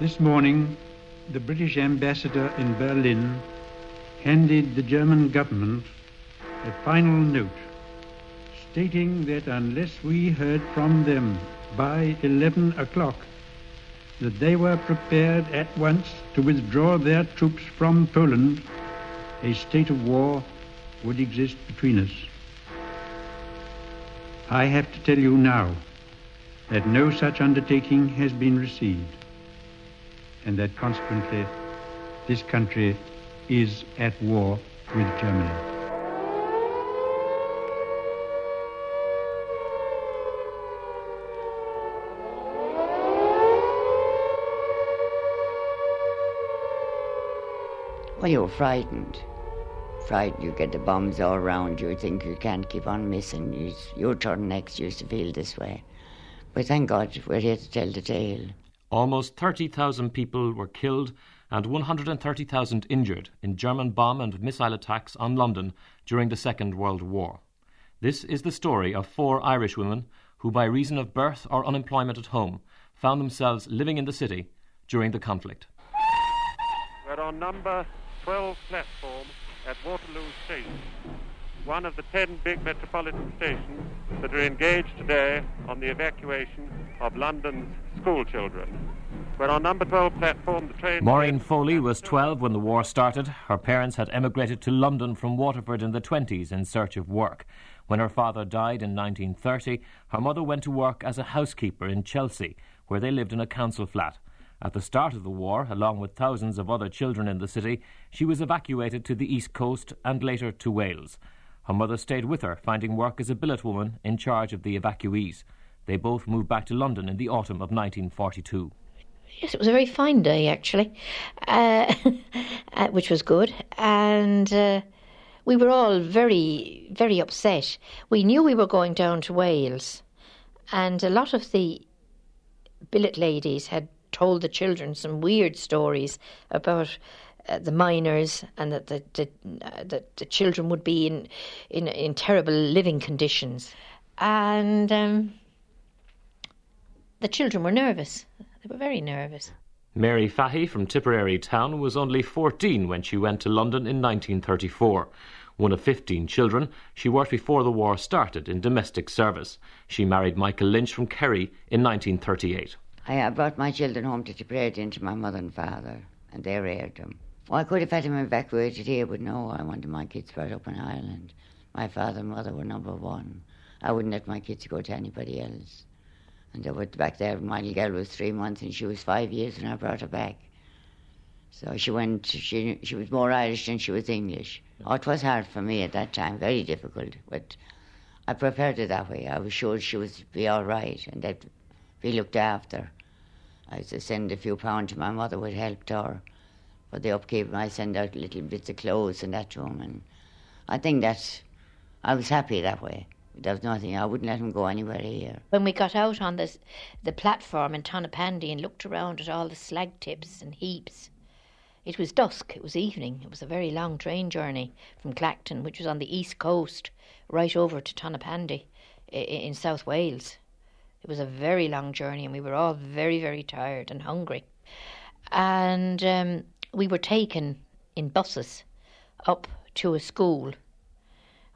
This morning, the British ambassador in Berlin handed the German government a final note stating that unless we heard from them by 11 o'clock, that they were prepared at once to withdraw their troops from Poland, a state of war would exist between us. I have to tell you now that no such undertaking has been received, and that consequently this country is at war with Germany. Well, you're frightened. Frightened. You get the bombs all around you. Think you can't keep on missing. You, your turn next. You used to feel this way. But thank God we're here to tell the tale. Almost 30,000 people were killed and 130,000 injured in German bomb and missile attacks on London during the Second World War. This is the story of four Irish women who, by reason of birth or unemployment at home, found themselves living in the city during the conflict. We're on number 12 platform at Waterloo Station, one of the 10 big metropolitan stations that are engaged today on the evacuation of London's school children. We're on number 12 platform. The train. Maureen Foley was 12 when the war started. Her parents had emigrated to London from Waterford in the 20s in search of work. When her father died in 1930, her mother went to work as a housekeeper in Chelsea, where they lived in a council flat. At the start of the war, along with thousands of other children in the city, she was evacuated to the east coast and later to Wales. Her mother stayed with her, finding work as a billet woman in charge of the evacuees. They both moved back to London in the autumn of 1942. Yes, it was a very fine day, actually, uh, uh, which was good. And uh, we were all very, very upset. We knew we were going down to Wales, and a lot of the billet ladies had told the children some weird stories about uh, the miners and that the the, uh, that the children would be in in in terrible living conditions, and um, the children were nervous. They were very nervous. Mary Fahy from Tipperary Town was only 14 when she went to London in 1934. One of 15 children, she worked before the war started in domestic service. She married Michael Lynch from Kerry in 1938. I brought my children home to Tipperary to my mother and father, and they reared them. Well, I could have had them evacuated here, but no, I wanted my kids brought up in Ireland. My father and mother were number one. I wouldn't let my kids go to anybody else. And I went back there. My little girl was three months, and she was five years, and I brought her back. So she went. She she was more Irish than she was English. Oh, it was hard for me at that time, very difficult. But I prepared her that way. I was sure she would be all right, and that be looked after. I used to send a few pounds to my mother would help her for the upkeep. I send out little bits of clothes and that to him, and I think that I was happy that way. There was nothing. I wouldn't let him go anywhere here. When we got out on the the platform in Tonypandy and looked around at all the slag tips and heaps, it was dusk. It was evening. It was a very long train journey from Clacton, which was on the east coast, right over to Tonypandy in South Wales. It was a very long journey, and we were all very, very tired and hungry. And um, we were taken in buses up to a school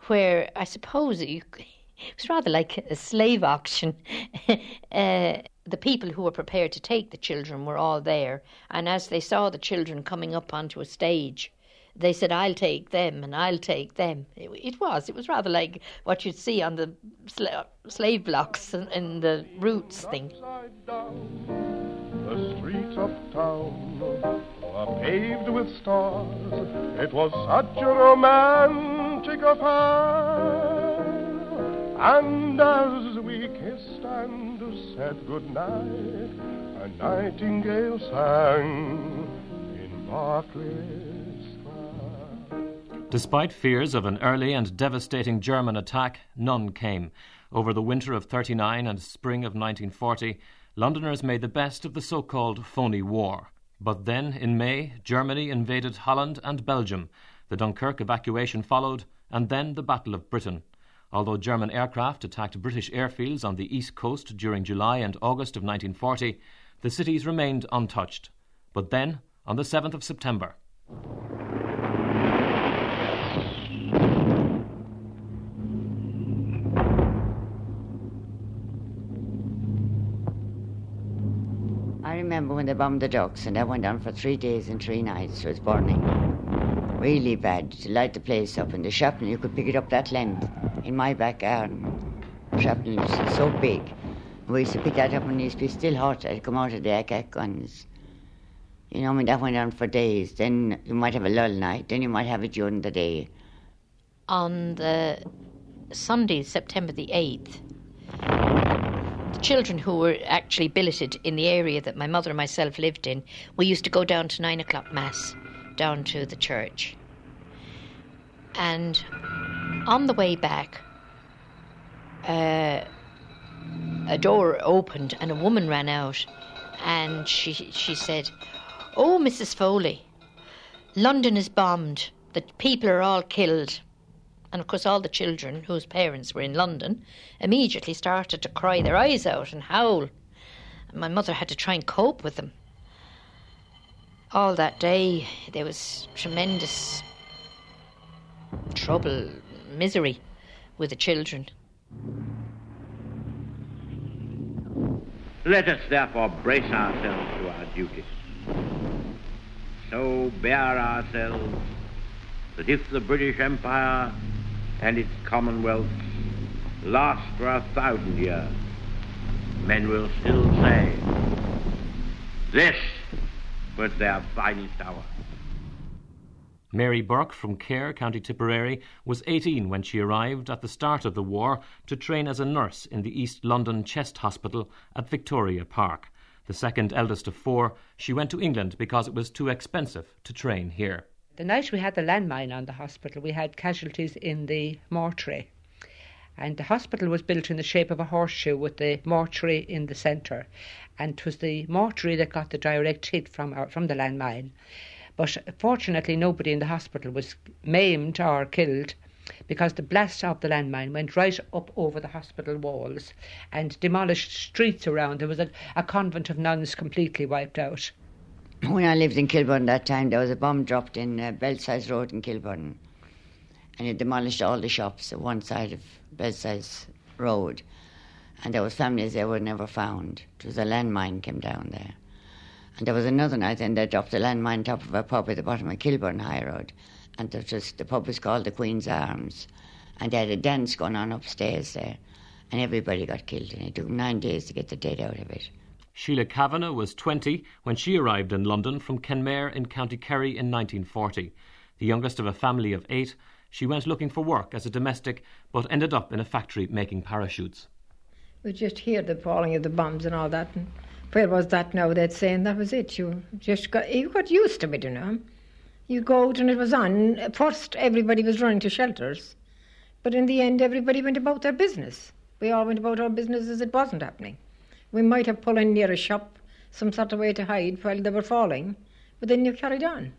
where I suppose you, it was rather like a slave auction. uh, the people who were prepared to take the children were all there, and as they saw the children coming up onto a stage, they said, I'll take them and I'll take them. It, it was. It was rather like what you'd see on the sla- slave blocks and, in the roots thing. The streets of town were paved with stars. It was such a romantic affair. And as we kissed and said goodnight, a nightingale sang in Berkeley. Despite fears of an early and devastating German attack, none came. Over the winter of 39 and spring of 1940, Londoners made the best of the so called phony war. But then, in May, Germany invaded Holland and Belgium. The Dunkirk evacuation followed, and then the Battle of Britain. Although German aircraft attacked British airfields on the east coast during July and August of 1940, the cities remained untouched. But then, on the 7th of September, remember when they bombed the docks, and that went on for three days and three nights. It was burning. Really bad to light the place up. And the shrapnel, you could pick it up that length in my back garden. Shrapnel is so big. We used to pick that up and it used to be still hot. It'd come out of the AK guns. You know, I mean, that went on for days. Then you might have a lull night. Then you might have it during the day. On the Sunday, September the 8th, the children who were actually billeted in the area that my mother and myself lived in, we used to go down to nine o'clock mass, down to the church. And on the way back, uh, a door opened and a woman ran out, and she she said, "Oh, Mrs. Foley, London is bombed. The people are all killed." And of course, all the children whose parents were in London immediately started to cry their eyes out and howl. And my mother had to try and cope with them. All that day, there was tremendous trouble, misery with the children. Let us therefore brace ourselves to our duties. So bear ourselves that if the British Empire and its Commonwealth last for a thousand years, men will still say, this was their finest hour. Mary Burke from Cahir, County Tipperary, was 18 when she arrived at the start of the war to train as a nurse in the East London Chest Hospital at Victoria Park. The second eldest of four, she went to England because it was too expensive to train here. The night we had the landmine on the hospital, we had casualties in the mortuary. And the hospital was built in the shape of a horseshoe with the mortuary in the centre. And it was the mortuary that got the direct hit from, our, from the landmine. But fortunately, nobody in the hospital was maimed or killed because the blast of the landmine went right up over the hospital walls and demolished streets around. There was a, a convent of nuns completely wiped out. When I lived in Kilburn that time, there was a bomb dropped in uh, Belsize Road in Kilburn. And it demolished all the shops at one side of Belsize Road. And there was families that were never found. It was a landmine came down there. And there was another night, and they dropped a landmine on top of a pub at the bottom of Kilburn High Road. And was, the pub was called the Queen's Arms. And they had a dance going on upstairs there. And everybody got killed. And it took nine days to get the dead out of it. Sheila Kavanagh was 20 when she arrived in London from Kenmare in County Kerry in 1940. The youngest of a family of eight, she went looking for work as a domestic but ended up in a factory making parachutes. We just hear the falling of the bombs and all that. And where was that now? They'd say, and that was it. You just got you got used to it, you know. You go out and it was on. First, everybody was running to shelters, but in the end, everybody went about their business. We all went about our business as it wasn't happening. We might have pulled in near a shop, some sort of way to hide while they were falling, but then you carried on.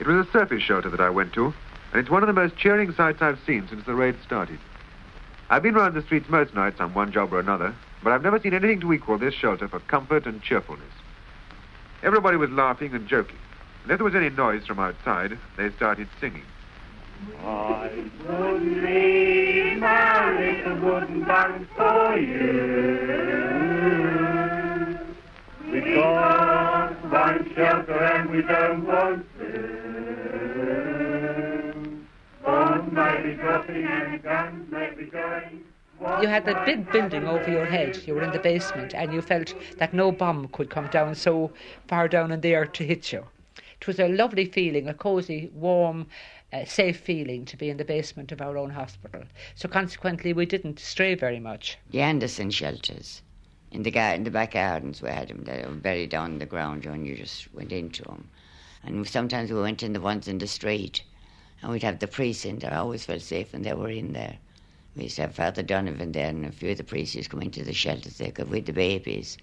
It was a surface shelter that I went to, and it's one of the most cheering sights I've seen since the raid started. I've been round the streets most nights on one job or another, but I've never seen anything to equal this shelter for comfort and cheerfulness. Everybody was laughing and joking, and if there was any noise from outside, they started singing. I would leave my little wooden bank for you. Shelter and we don't want food. Bombs may be dropping and guns may be going. You had that big building over your head. You were in the basement, and you felt that no bomb could come down so far down in there to hit you. It was a lovely feeling, a cosy, warm, uh, safe feeling to be in the basement of our own hospital. So consequently, we didn't stray very much. The Anderson shelters in the garden, the back gardens, we had them. They were buried down in the ground, and you just went into them. And sometimes we went in the ones in the street, and we'd have the priests in there. I always felt safe when they were in there. We used to have Father Donovan there, and a few of the priests used to come into the shelters there with the babies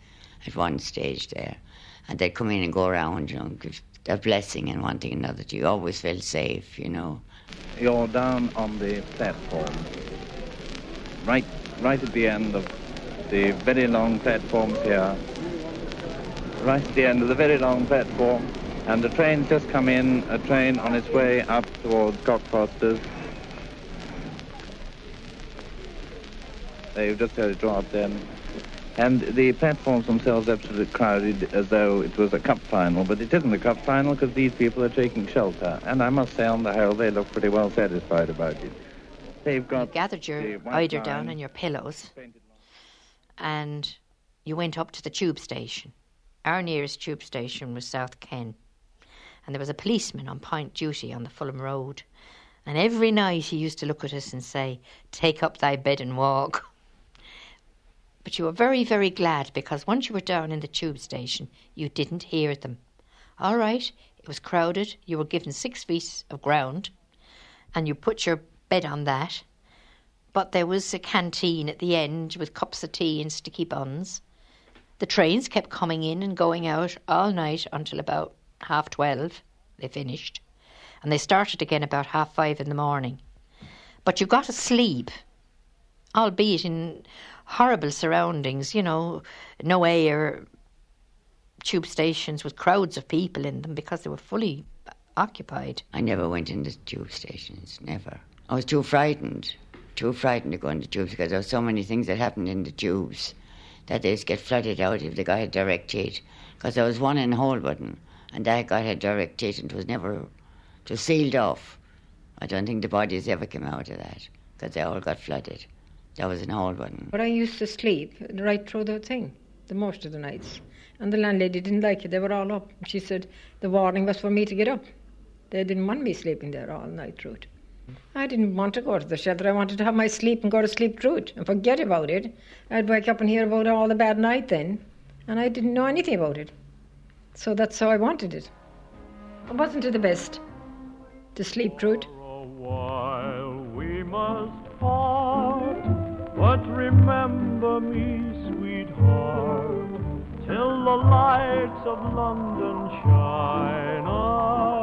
at one stage there. And they'd come in and go around, you know, give a blessing and one thing and another. You always felt safe, you know. You're down on the platform, right, right at the end of the very long platform here. right at the end of the very long platform, and the train just come in, a train on its way up towards Cockfosters. They've just had it draw up then. And the platforms themselves absolutely crowded as though it was a cup final, but it isn't a cup final because these people are taking shelter. And I must say, on the whole, they look pretty well satisfied about it. They've got you gathered your eider down on your pillows, and you went up to the tube station. Our nearest tube station was South Ken, and there was a policeman on point duty on the Fulham Road. And every night he used to look at us and say, Take up thy bed and walk. But you were very, very glad because once you were down in the tube station, you didn't hear them. All right, it was crowded, you were given six feet of ground, and you put your bed on that. But there was a canteen at the end with cups of tea and sticky buns. The trains kept coming in and going out all night until about half twelve. They finished. And they started again about half five in the morning. But you got to sleep, albeit in horrible surroundings, you know, no air, tube stations with crowds of people in them because they were fully occupied. I never went into tube stations, never. I was too frightened, too frightened to go into tubes because there were so many things that happened in the tubes that they'd get flooded out if the guy had direct hit. Because there was one in Holborn, and that guy had direct hit and it was never, it was sealed off. I don't think the bodies ever came out of that because they all got flooded. That was in Holborn. But I used to sleep right through the thing, the most of the nights. And the landlady didn't like it. They were all up. She said the warning was for me to get up. They didn't want me sleeping there all night through. I didn't want to go to the shelter. I wanted to have my sleep and go to sleep through it and forget about it. I'd wake up and hear about all the bad night then, and I didn't know anything about it. So that's how I wanted it. It wasn't to the best to sleep through it. but remember me, sweetheart, till the lights of London shine again.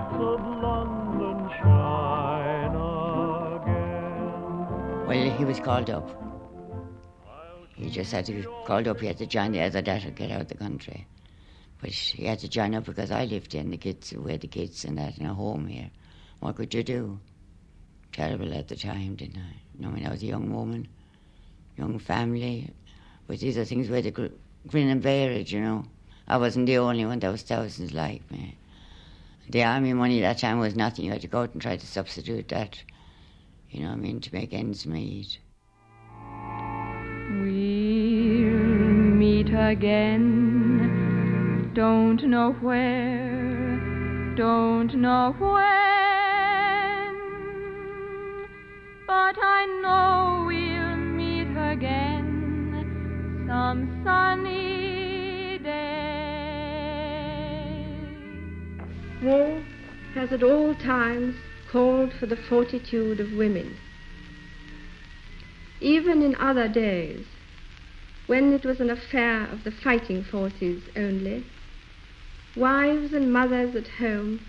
Lights of London shine again. Well, he was called up. He just had to be called up. He had to join the other dad to get out of the country. But he had to join up because I lived in the kids, we had the kids and that in a home here. What could you do? Terrible at the time, didn't I? You know, I I was a young woman, young family. But these are things where the gr- grin and bear it, you know. I wasn't the only one. There was thousands like me. The army money that time was nothing. You had to go out and try to substitute that, you know I mean, to make ends meet. We'll meet again. Don't know where, don't know when. But I know we'll meet again some sunny War has at all times called for the fortitude of women. Even in other days, when it was an affair of the fighting forces only, wives and mothers at home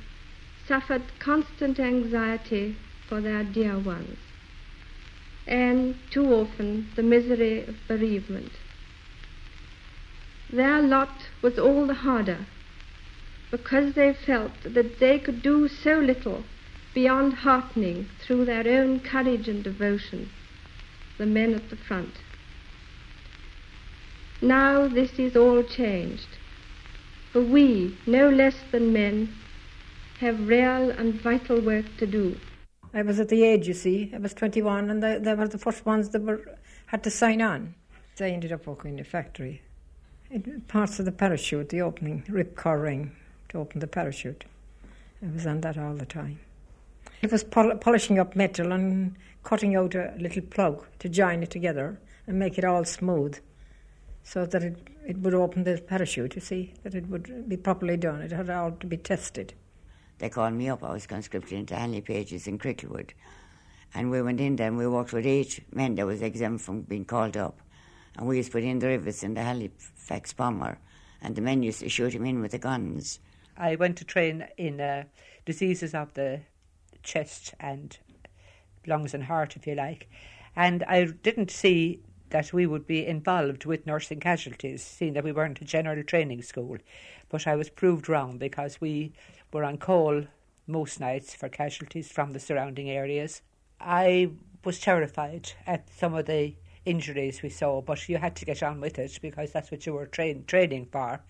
suffered constant anxiety for their dear ones, and too often the misery of bereavement. Their lot was all the harder because they felt that they could do so little beyond heartening through their own courage and devotion the men at the front. Now this is all changed, for we, no less than men, have real and vital work to do. I was at the age, you see. I was 21, and they, they were the first ones that were had to sign on. I ended up working in a factory. Parts of the parachute, the opening, ripcord ring to open the parachute. I was on that all the time. It was pol- polishing up metal and cutting out a little plug to join it together and make it all smooth so that it, it would open the parachute, you see, that it would be properly done. It had all to be tested. They called me up. I was conscripted into Handley Pages in Cricklewood. And we went in there and we worked with eight men that was exempt from being called up. And we used to put in the rivets in the Halifax bomber. And the men used to shoot him in with the guns I went to train in uh, diseases of the chest and lungs and heart, if you like. And I didn't see that we would be involved with nursing casualties, seeing that we weren't a general training school. But I was proved wrong because we were on call most nights for casualties from the surrounding areas. I was terrified at some of the injuries we saw, but you had to get on with it because that's what you were train- training for.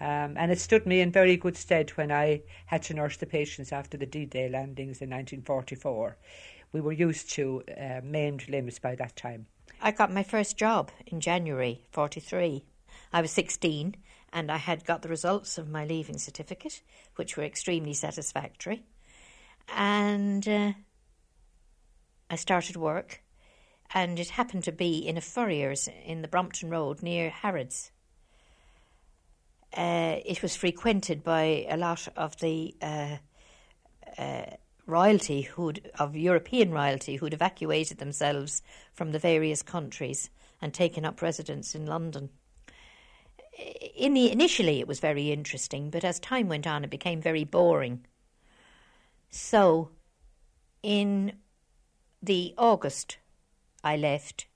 Um, and it stood me in very good stead when I had to nurse the patients after the D Day landings in 1944. We were used to uh, maimed limbs by that time. I got my first job in January 43. I was 16 and I had got the results of my leaving certificate, which were extremely satisfactory. And uh, I started work, and it happened to be in a furrier's in the Brompton Road near Harrods. Uh, it was frequented by a lot of the uh, uh, royalty who'd, of European royalty who'd evacuated themselves from the various countries and taken up residence in London. In the initially, it was very interesting, but as time went on, it became very boring. So, in the August, I left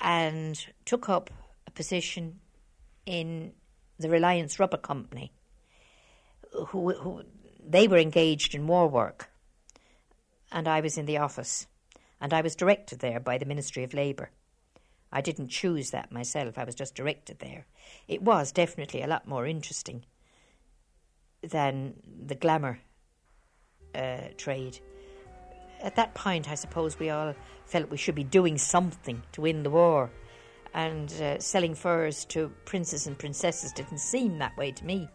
and took up a position in the Reliance Rubber Company, who, who they were engaged in war work, and I was in the office, and I was directed there by the Ministry of Labour. I didn't choose that myself, I was just directed there. It was definitely a lot more interesting than the glamour uh, trade. At that point, I suppose we all felt we should be doing something to win the war, and uh, selling furs to princes and princesses didn't seem that way to me.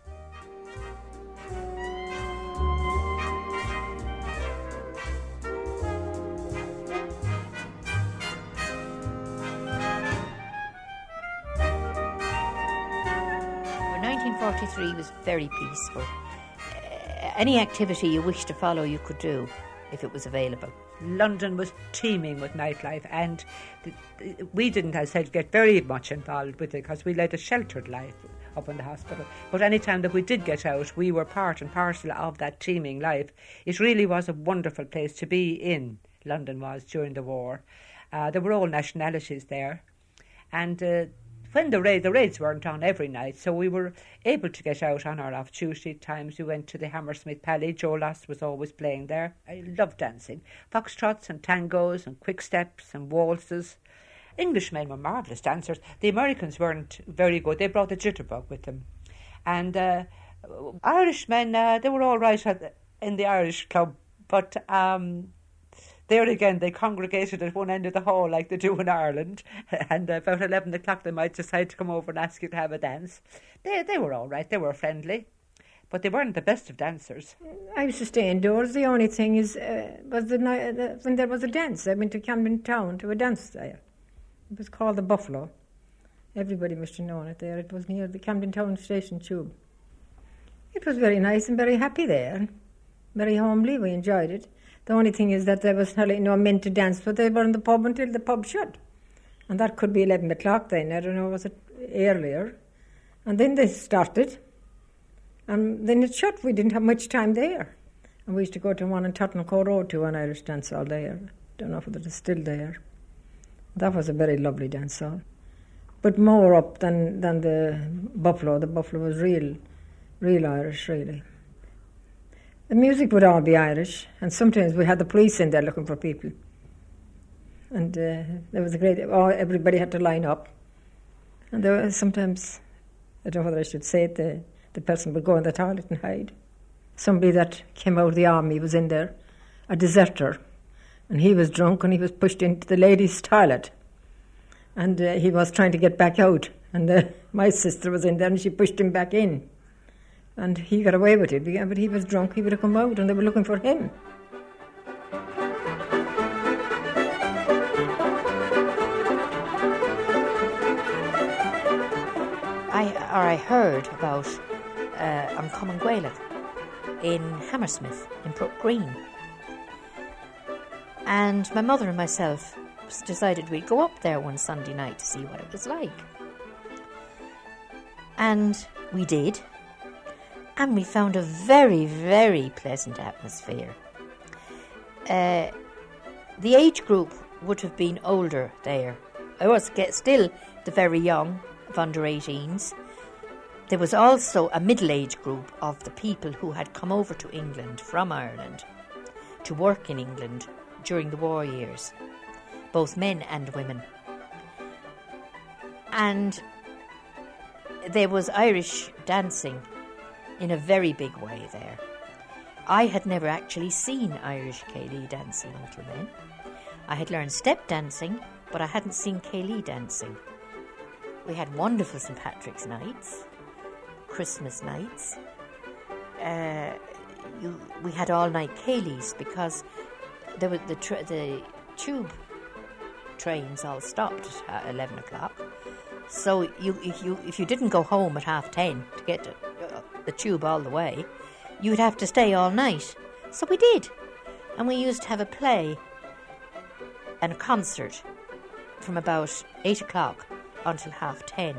1943 was very peaceful. Uh, any activity you wished to follow, you could do if it was available. London was teeming with nightlife, and we didn't, as I said, get very much involved with it because we led a sheltered life up in the hospital. But any time that we did get out, we were part and parcel of that teeming life. It really was a wonderful place to be in. London was during the war. Uh, there were all nationalities there, and uh, when the the raids weren't on every night, so we were able to get out on our off duty times. We went to the Hammersmith Palais. Joe Loss was always playing there. I loved dancing, foxtrots and tangos and quick steps and waltzes. Englishmen were marvellous dancers. The Americans weren't very good. They brought the jitterbug with them, and uh, Irishmen uh, they were all right in the Irish club, but um, there again, they congregated at one end of the hall like they do in Ireland, and about 11 o'clock they might decide to come over and ask you to have a dance. They, they were all right, they were friendly, but they weren't the best of dancers. I used to stay indoors. The only thing is, uh, was the, the, when there was a dance, I went to Camden Town to a dance there. It was called the Buffalo. Everybody must have known it there. It was near the Camden Town station tube. It was very nice and very happy there. Very homely. We enjoyed it. The only thing is that there was no men to dance, but they were in the pub until the pub shut. And that could be 11 o'clock then, I don't know, was it earlier? And then they started, and then it shut. We didn't have much time there. And we used to go to one in Tottenham Court Road to an Irish dance hall there. Don't know if it is still there. That was a very lovely dance hall. But more up than, than the Buffalo. The Buffalo was real, real Irish, really. The music would all be Irish, and sometimes we had the police in there looking for people. And uh, there was a great, oh, everybody had to line up. And there was sometimes, I don't know whether I should say it, the, the person would go in the toilet and hide. Somebody that came out of the army was in there, a deserter, and he was drunk and he was pushed into the ladies' toilet. And uh, he was trying to get back out, and uh, my sister was in there and she pushed him back in and he got away with it. But he was drunk, he would have come out, and they were looking for him. I or I heard about uh, An Cumann Gaeilge in Hammersmith in Brook Green, and my mother and myself decided we'd go up there one Sunday night to see what it was like, and we did and we found a very, very pleasant atmosphere. Uh, the age group would have been older there. I was still the very young of under 18s. There was also a middle age group of the people who had come over to England from Ireland to work in England during the war years, both men and women. And there was Irish dancing in a very big way there. I had never actually seen Irish Céilí dancing until then. I had learned step dancing, but I hadn't seen Céilí dancing. We had wonderful St. Patrick's nights, Christmas nights. Uh, you, we had all night Céilís because there was the, tr- the tube trains all stopped at 11 o'clock. So you, if you if you didn't go home at half ten to get to, uh, the tube all the way, you would have to stay all night. So we did, and we used to have a play and a concert from about eight o'clock until half ten,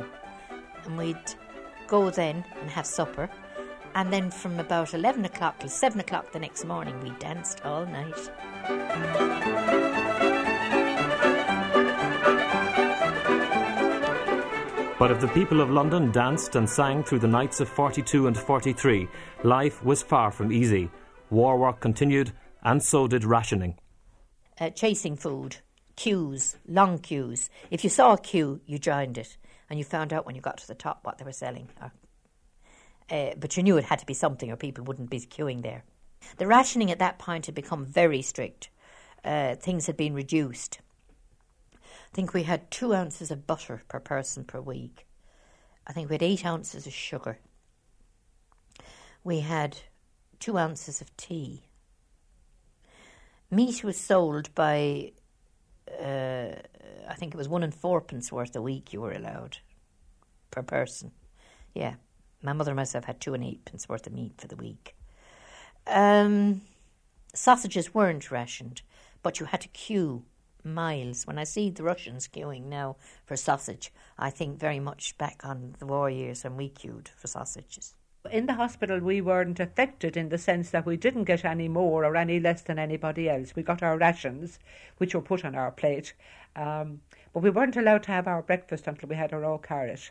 and we'd go then and have supper, and then from about eleven o'clock till seven o'clock the next morning we danced all night. But if the people of London danced and sang through the nights of 42 and 43, life was far from easy. War work continued, and so did rationing. Uh, chasing food, queues, long queues. If you saw a queue, you joined it, and you found out when you got to the top what they were selling. Uh, but you knew it had to be something, or people wouldn't be queuing there. The rationing at that point had become very strict. Uh, things had been reduced. I think we had two ounces of butter per person per week. I think we had eight ounces of sugar. We had two ounces of tea. Meat was sold by, uh, I think it was one and fourpence worth a week you were allowed per person. Yeah, my mother and myself had two and eightpence worth of meat for the week. Um, sausages weren't rationed, but you had to queue miles. When I see the Russians queuing now for sausage, I think very much back on the war years when we queued for sausages. In the hospital, we weren't affected in the sense that we didn't get any more or any less than anybody else. We got our rations, which were put on our plate, um, but we weren't allowed to have our breakfast until we had our raw carrot.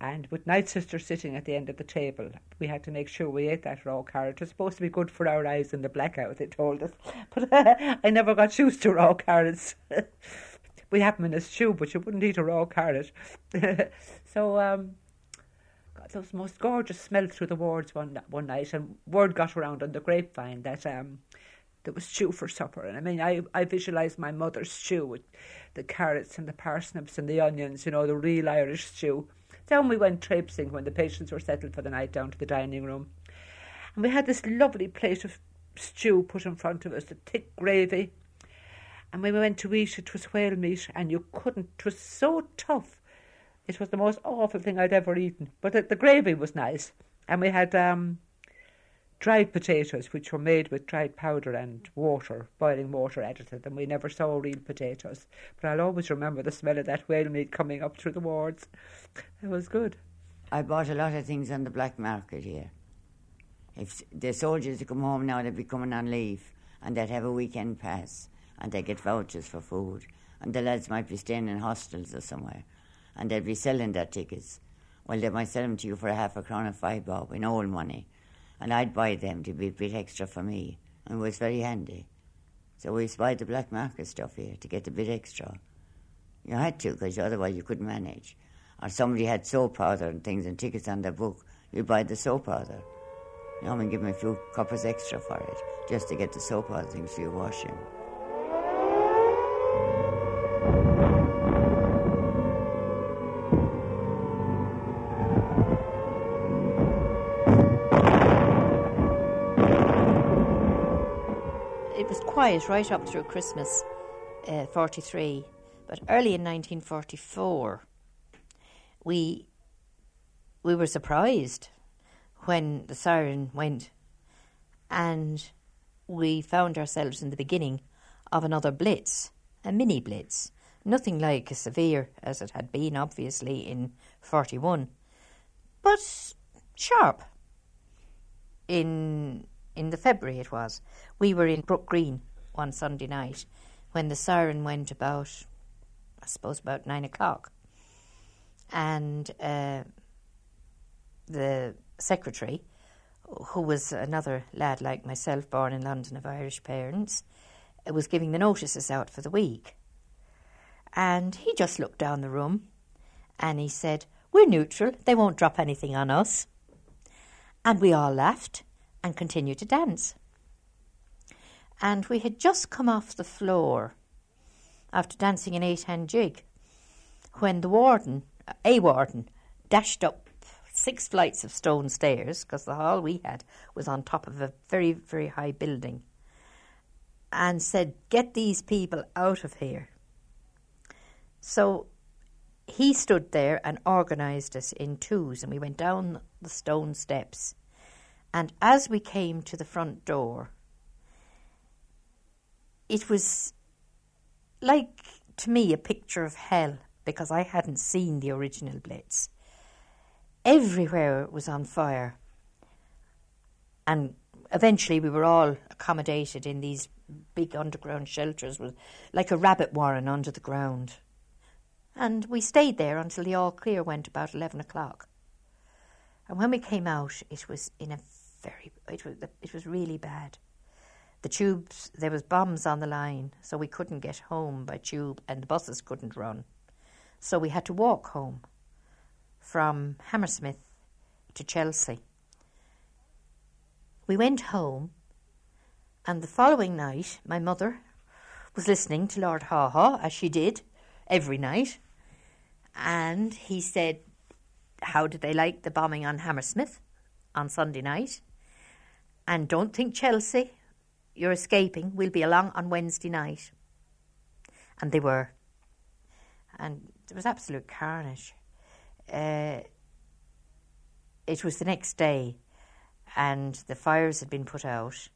And with night sister sitting at the end of the table, we had to make sure we ate that raw carrot. It was supposed to be good for our eyes in the blackout, they told us. But I never got used to raw carrots. we have them in a stew, but you wouldn't eat a raw carrot. so, um, got those most gorgeous smells through the wards one one night, and word got around on the grapevine that um, there was stew for supper. And I mean, I, I visualised my mother's stew with the carrots and the parsnips and the onions, you know, the real Irish stew. Down we went traipsing when the patients were settled for the night down to the dining room. And we had this lovely plate of stew put in front of us, the thick gravy. And when we went to eat, it was whale meat, and you couldn't, it was so tough. It was the most awful thing I'd ever eaten. But the, the gravy was nice. And we had um, dried potatoes, which were made with dried powder and water, boiling water added to them. We never saw real potatoes. But I'll always remember the smell of that whale meat coming up through the wards. It was good. I bought a lot of things on the black market here. If the soldiers come home now, they'd be coming on leave and they'd have a weekend pass and they get vouchers for food. And the lads might be staying in hostels or somewhere and they'd be selling their tickets. Well, they might sell them to you for a half a crown and five bob in old money. And I'd buy them to be a bit extra for me. And it was very handy. So we used to buy the black market stuff here to get a bit extra. You had to, because otherwise you couldn't manage. Or somebody had soap powder and things and tickets on their book, you'd buy the soap powder. You know, and give them a few coppers extra for it, just to get the soap powder things for your washing. It was quiet right up through Christmas uh, 43, but early in 1944, we we were surprised when the siren went, and we found ourselves in the beginning of another blitz, a mini blitz, nothing like as severe as it had been, obviously in 41, but sharp. in in the February it was. We were in Brook Green one Sunday night when the siren went about, I suppose about nine o'clock, and uh, the secretary, who was another lad like myself, born in London of Irish parents, was giving the notices out for the week. And he just looked down the room and he said, We're neutral, they won't drop anything on us. And we all laughed and continued to dance. And we had just come off the floor after dancing an eight hand jig when the warden, a warden, dashed up six flights of stone stairs because the hall we had was on top of a very, very high building and said, Get these people out of here. So he stood there and organised us in twos, and we went down the stone steps. And as we came to the front door, it was like to me a picture of hell because I hadn't seen the original Blitz. Everywhere was on fire. And eventually we were all accommodated in these big underground shelters with like a rabbit warren under the ground. And we stayed there until the all clear went about 11 o'clock. And when we came out, it was in a very, it was, it was really bad. The tubes, there was bombs on the line, so we couldn't get home by tube and the buses couldn't run. So we had to walk home from Hammersmith to Chelsea. We went home, and the following night, my mother was listening to Lord Haw Haw, as she did every night, and he said, How did they like the bombing on Hammersmith on Sunday night? And don't think Chelsea, you're escaping. We'll be along on Wednesday night. And they were. And there was absolute carnage. Uh, it was the next day, and the fires had been put out,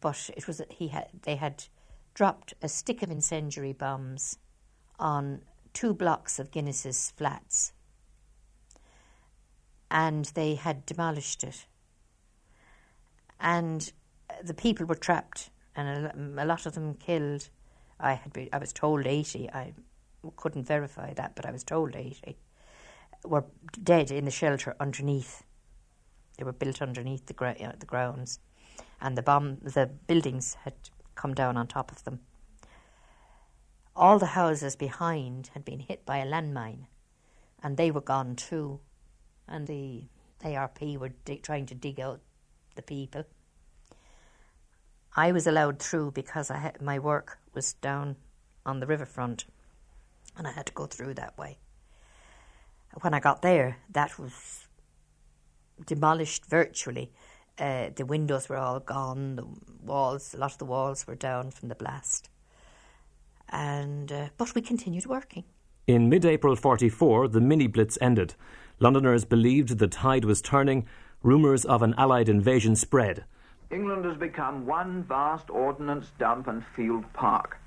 but it was he had they had dropped a stick of incendiary bombs on two blocks of Guinness's flats, and they had demolished it, and the people were trapped, and a, lot of them killed. I had been, I was told eighty. I couldn't verify that, but I was told eighty were dead in the shelter underneath. They were built underneath the, gra- uh, the grounds, and the bomb, the buildings had come down on top of them. All the houses behind had been hit by a landmine, and they were gone too. And the ARP were di- trying to dig out the people. I was allowed through because I had, my work was down on the riverfront, and I had to go through that way when I got there, that was demolished virtually. Uh, the windows were all gone, the walls, a lot of the walls were down from the blast. And uh, but we continued working. In mid-April 44, the mini blitz ended. Londoners believed the tide was turning. Rumours of an Allied invasion spread. England has become one vast ordnance dump and field park.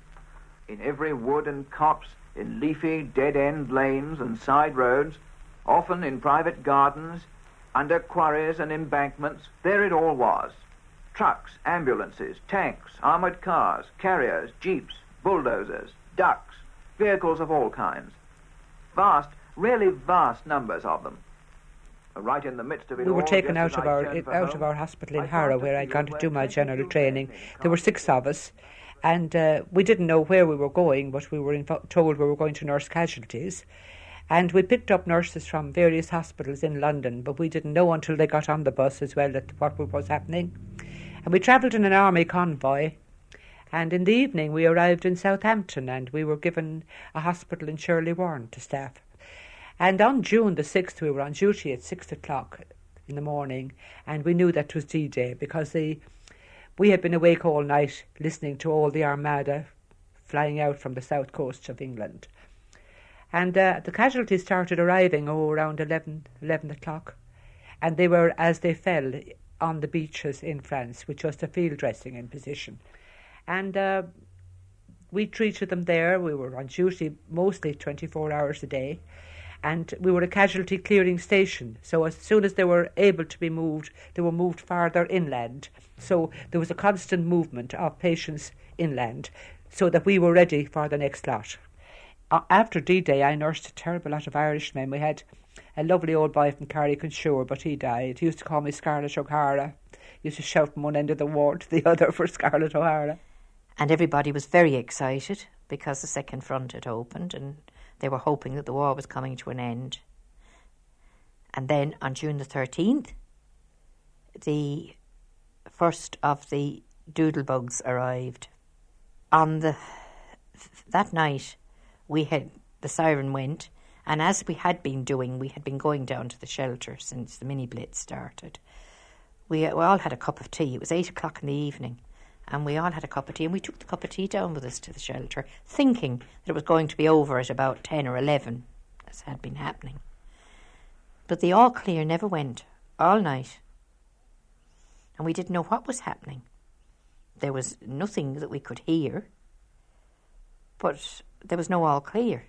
In every wood and copse, in leafy dead-end lanes and side roads, often in private gardens, under quarries and embankments, there it all was. Trucks, ambulances, tanks, armoured cars, carriers, jeeps, bulldozers, ducks, vehicles of all kinds. Vast, really vast numbers of them. Right in the midst of it we were taken out of our for out of our hospital in Harrow, where I'd gone to do my general training. There were six of us, and uh, we didn't know where we were going, but we were info- told we were going to nurse casualties. And we picked up nurses from various hospitals in London, but we didn't know until they got on the bus as well that what was happening. And we travelled in an army convoy. And in the evening, we arrived in Southampton, and we were given a hospital in Shirley Warren to staff. And on June the 6th, we were on duty at 6 o'clock in the morning, and we knew that was D Day because the, we had been awake all night listening to all the armada flying out from the south coast of England. And uh, the casualties started arriving oh, around 11, 11 o'clock, and they were as they fell on the beaches in France, which was the field dressing in position. And uh, we treated them there. We were on duty mostly 24 hours a day. And we were a casualty clearing station. So as soon as they were able to be moved, they were moved farther inland. So there was a constant movement of patients inland so that we were ready for the next lot. After D Day, I nursed a terrible lot of Irishmen. We had a lovely old boy from Carrick-on-Suir, but he died. He used to call me Scarlett O'Hara. He used to shout from one end of the ward to the other for Scarlett O'Hara. And everybody was very excited because the second front had opened and they were hoping that the war was coming to an end. And then on June the 13th, the first of the doodlebugs arrived. On the that night, we had the siren went, and as we had been doing, we had been going down to the shelter since the mini blitz started. We, we all had a cup of tea. It was eight o'clock in the evening, and we all had a cup of tea, and we took the cup of tea down with us to the shelter, thinking that it was going to be over at about ten or eleven, as had been happening. But the all clear never went all night, and we didn't know what was happening. There was nothing that we could hear, but there was no all clear.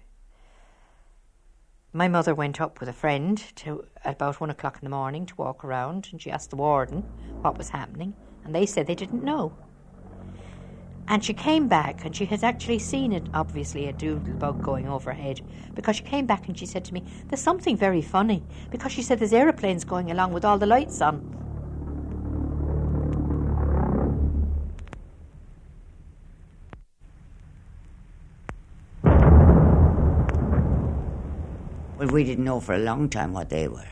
My mother went up with a friend to at about one o'clock in the morning to walk around, and she asked the warden what was happening, and they said they didn't know. And she came back, and she had actually seen it, obviously, a doodlebug going overhead, because she came back and she said to me, There's something very funny, because she said there's aeroplanes going along with all the lights on. Well, we didn't know for a long time what they were.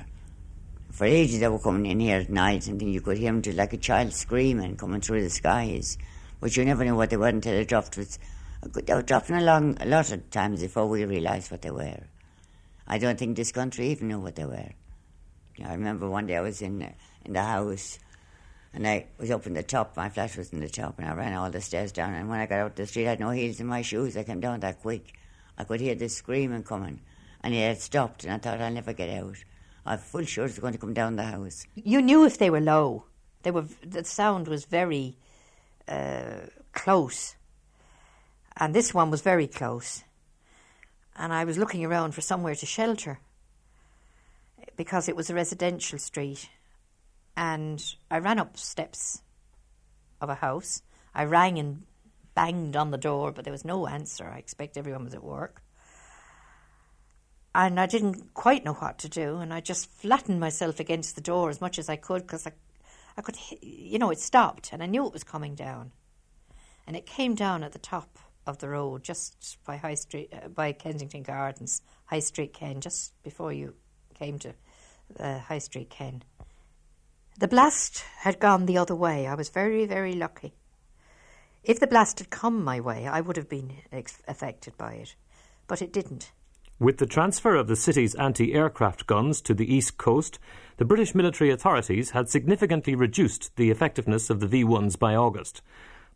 For ages they were coming in here at night, and then you could hear them just like a child screaming coming through the skies. But you never knew what they were until they dropped. With, they were dropping along a lot of times before we realised what they were. I don't think this country even knew what they were. I remember one day I was in uh, in the house, and I was up in the top. My flat was in the top, and I ran all the stairs down. And when I got out the street, I had no heels in my shoes. I came down that quick. I could hear the screaming coming, and it had stopped. And I thought I'll never get out. I'm full sure it's going to come down the house. You knew if they were low. They were. The sound was very uh, close, and this one was very close. And I was looking around for somewhere to shelter because it was a residential street. And I ran up steps of a house. I rang and banged on the door, but there was no answer. I expect everyone was at work. And I didn't quite know what to do, and I just flattened myself against the door as much as I could because I, I could, you know, it stopped, and I knew it was coming down, and it came down at the top of the road, just by High Street, uh, by Kensington Gardens, High Street Ken, just before you came to uh, High Street Ken. The blast had gone the other way. I was very, very lucky. If the blast had come my way, I would have been ex- affected by it, but it didn't. With the transfer of the city's anti aircraft guns to the east coast, the British military authorities had significantly reduced the effectiveness of the V 1s by August.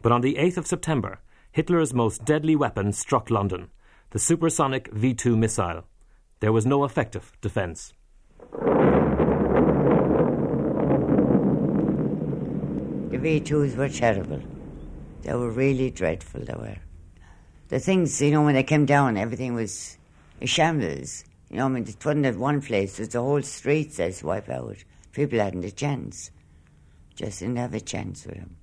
But on the 8th of September, Hitler's most deadly weapon struck London the supersonic V 2 missile. There was no effective defence. The V2s were terrible. They were really dreadful, they were. The things, you know, when they came down, everything was a shambles. You know, I mean, it wasn't at one place, it was the whole street that's wiped out. People hadn't a chance. Just didn't have a chance with them.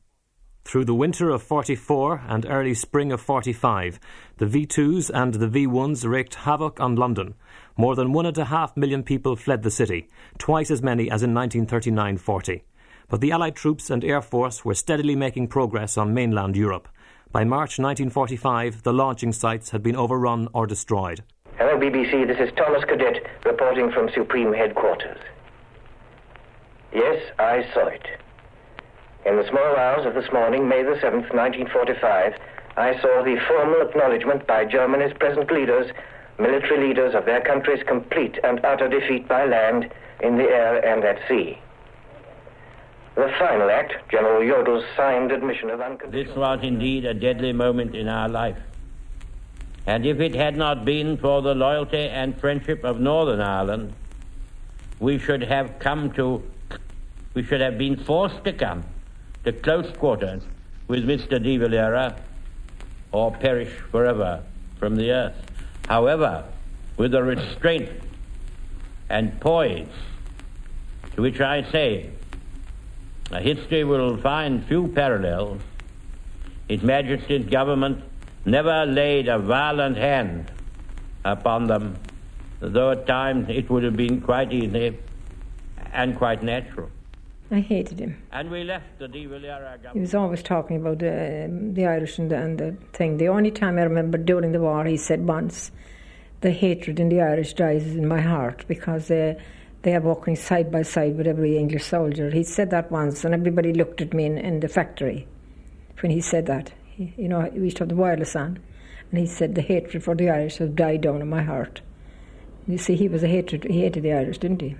Through the winter of 44 and early spring of 45, the V2s and the V1s wreaked havoc on London. More than one and a half million people fled the city, twice as many as in 1939 40. But the Allied troops and Air Force were steadily making progress on mainland Europe. By March 1945, the launching sites had been overrun or destroyed. Hello, BBC. This is Thomas Cadett reporting from Supreme Headquarters. Yes, I saw it. In the small hours of this morning, May the 7th, 1945, I saw the formal acknowledgement by Germany's present leaders, military leaders of their country's complete and utter defeat by land, in the air, and at sea. The final act, General Jodl's signed admission of unconditional. This was indeed a deadly moment in our life. And if it had not been for the loyalty and friendship of Northern Ireland, we should have come to, we should have been forced to come to close quarters with Mr. de Valera or perish forever from the earth. However, with the restraint and poise. To which I say, history will find few parallels. His Majesty's government never laid a violent hand upon them, though at times it would have been quite easy and quite natural. I hated him. And we left the De Valera government. He was always talking about uh, the Irish and the, and the thing. The only time I remember during the war, he said once, the hatred in the Irish dies in my heart because they, they are walking side by side with every English soldier. He said that once, and everybody looked at me in, in the factory when he said that. He, you know, we used to have the wireless on, and he said the hatred for the Irish has died down in my heart. You see, he was a hatred. He hated the Irish, didn't he?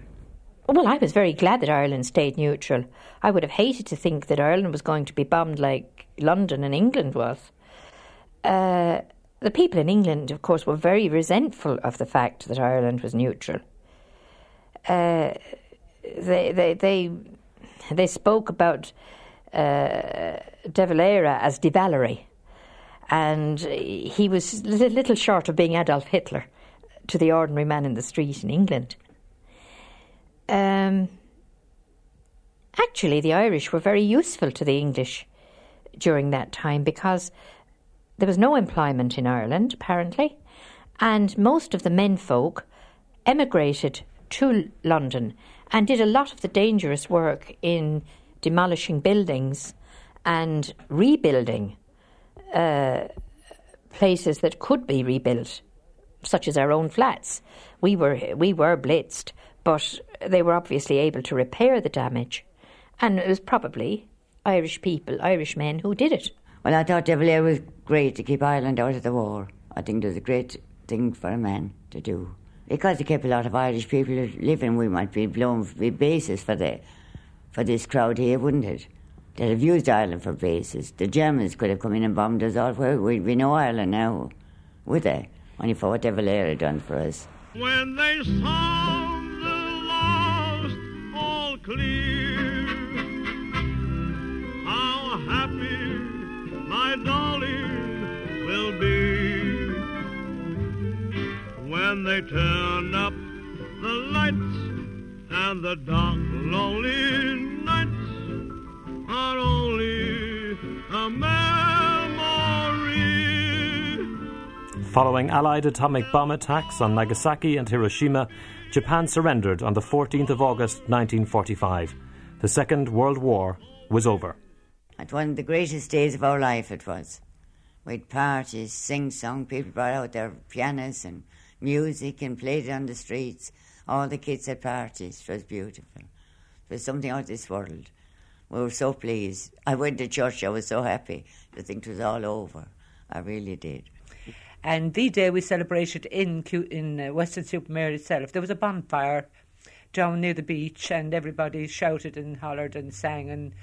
Well, I was very glad that Ireland stayed neutral. I would have hated to think that Ireland was going to be bombed like London and England was. Uh, the people in England, of course, were very resentful of the fact that Ireland was neutral. Uh, they, they, they, they spoke about uh, De Valera as De Valery, and he was a little short of being Adolf Hitler to the ordinary man in the street in England. Um, actually, the Irish were very useful to the English during that time because there was no employment in Ireland, apparently, and most of the menfolk emigrated to London and did a lot of the dangerous work in demolishing buildings and rebuilding uh, places that could be rebuilt, such as our own flats. We were we were blitzed, but they were obviously able to repair the damage, and it was probably Irish people, Irish men, who did it. Well, I thought De Valera was great to keep Ireland out of the war. I think it was a great thing for a man to do. Because he kept a lot of Irish people living, we might be blown be bases for the for this crowd here, wouldn't it? They'd have used Ireland for bases. The Germans could have come in and bombed us all. We, we know Ireland now, would they? Only for whatever they'd done for us. When they saw the lost all clear, how happy my darling will be when they turn up the lights and the dark, lonely are only a memory. Following Allied atomic bomb attacks on Nagasaki and Hiroshima, Japan surrendered on the 14th of August 1945. The Second World War was over. At one of the greatest days of our life, it was. We'd parties, sing song, people brought out their pianos and music and played it on the streets. All the kids had parties. It was beautiful. It was something out of this world. We were so pleased. I went to church, I was so happy to think it was all over. I really did. And the day we celebrated in in uh, Weston-super-Mare itself, there was a bonfire down near the beach, and everybody shouted and hollered and sang and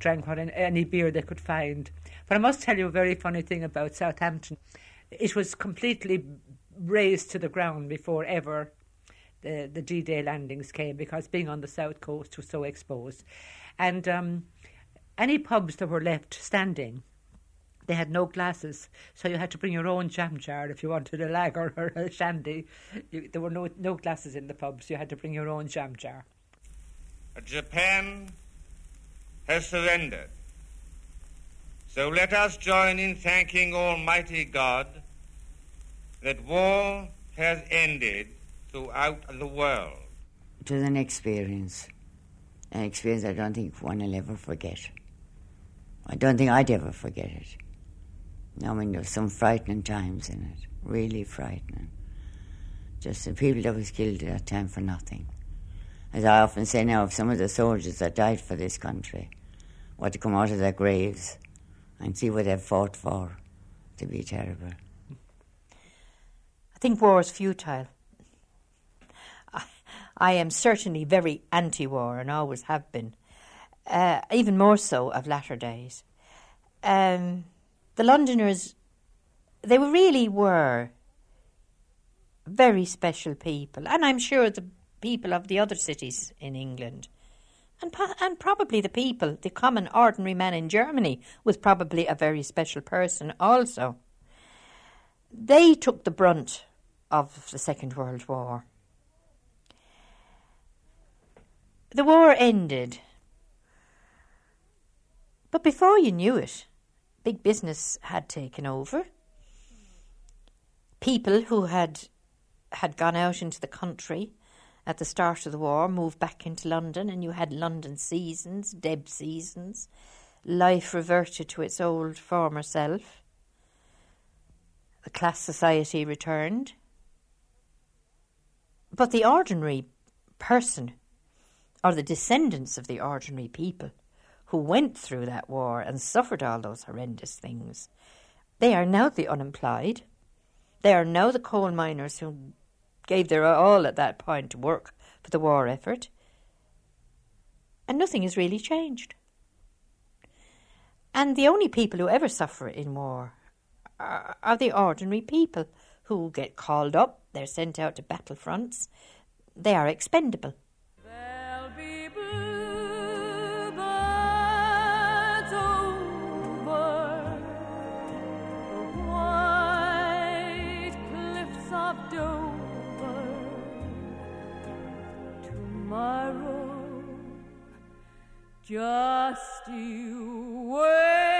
drank what any beer they could find. But I must tell you a very funny thing about Southampton. It was completely razed to the ground before ever the, the D Day landings came because being on the south coast was so exposed. And um, any pubs that were left standing, they had no glasses, so you had to bring your own jam jar if you wanted a lager or a shandy. You, there were no, no glasses in the pubs, you had to bring your own jam jar. Japan has surrendered. So let us join in thanking Almighty God that war has ended throughout the world. It was an experience, an experience I don't think one will ever forget. I don't think I'd ever forget it. I mean, there were some frightening times in it, really frightening. Just the people that was killed at that time for nothing. As I often say now, if some of the soldiers that died for this country were to come out of their graves and see what they've fought for, it'd be terrible. I think war is futile. I, am certainly very anti war and always have been, uh, even more so of latter days. Um, the Londoners, they really were very special people, and I'm sure the people of the other cities in England. And, and probably the people, the common ordinary man in Germany, was probably a very special person also. They took the brunt of the Second World War. The war ended. But before you knew it, big business had taken over. People who had had gone out into the country at the start of the war moved back into London, and you had London seasons, Deb seasons. Life reverted to its old former self. The class society returned. But the ordinary person, or the descendants of the ordinary people who went through that war and suffered all those horrendous things, they are now the unemployed. They are now the coal miners who gave their all at that point to work for the war effort. And nothing has really changed. And the only people who ever suffer in war are, are the ordinary people who get called up, they're sent out to battle fronts, they are expendable. Just you wait.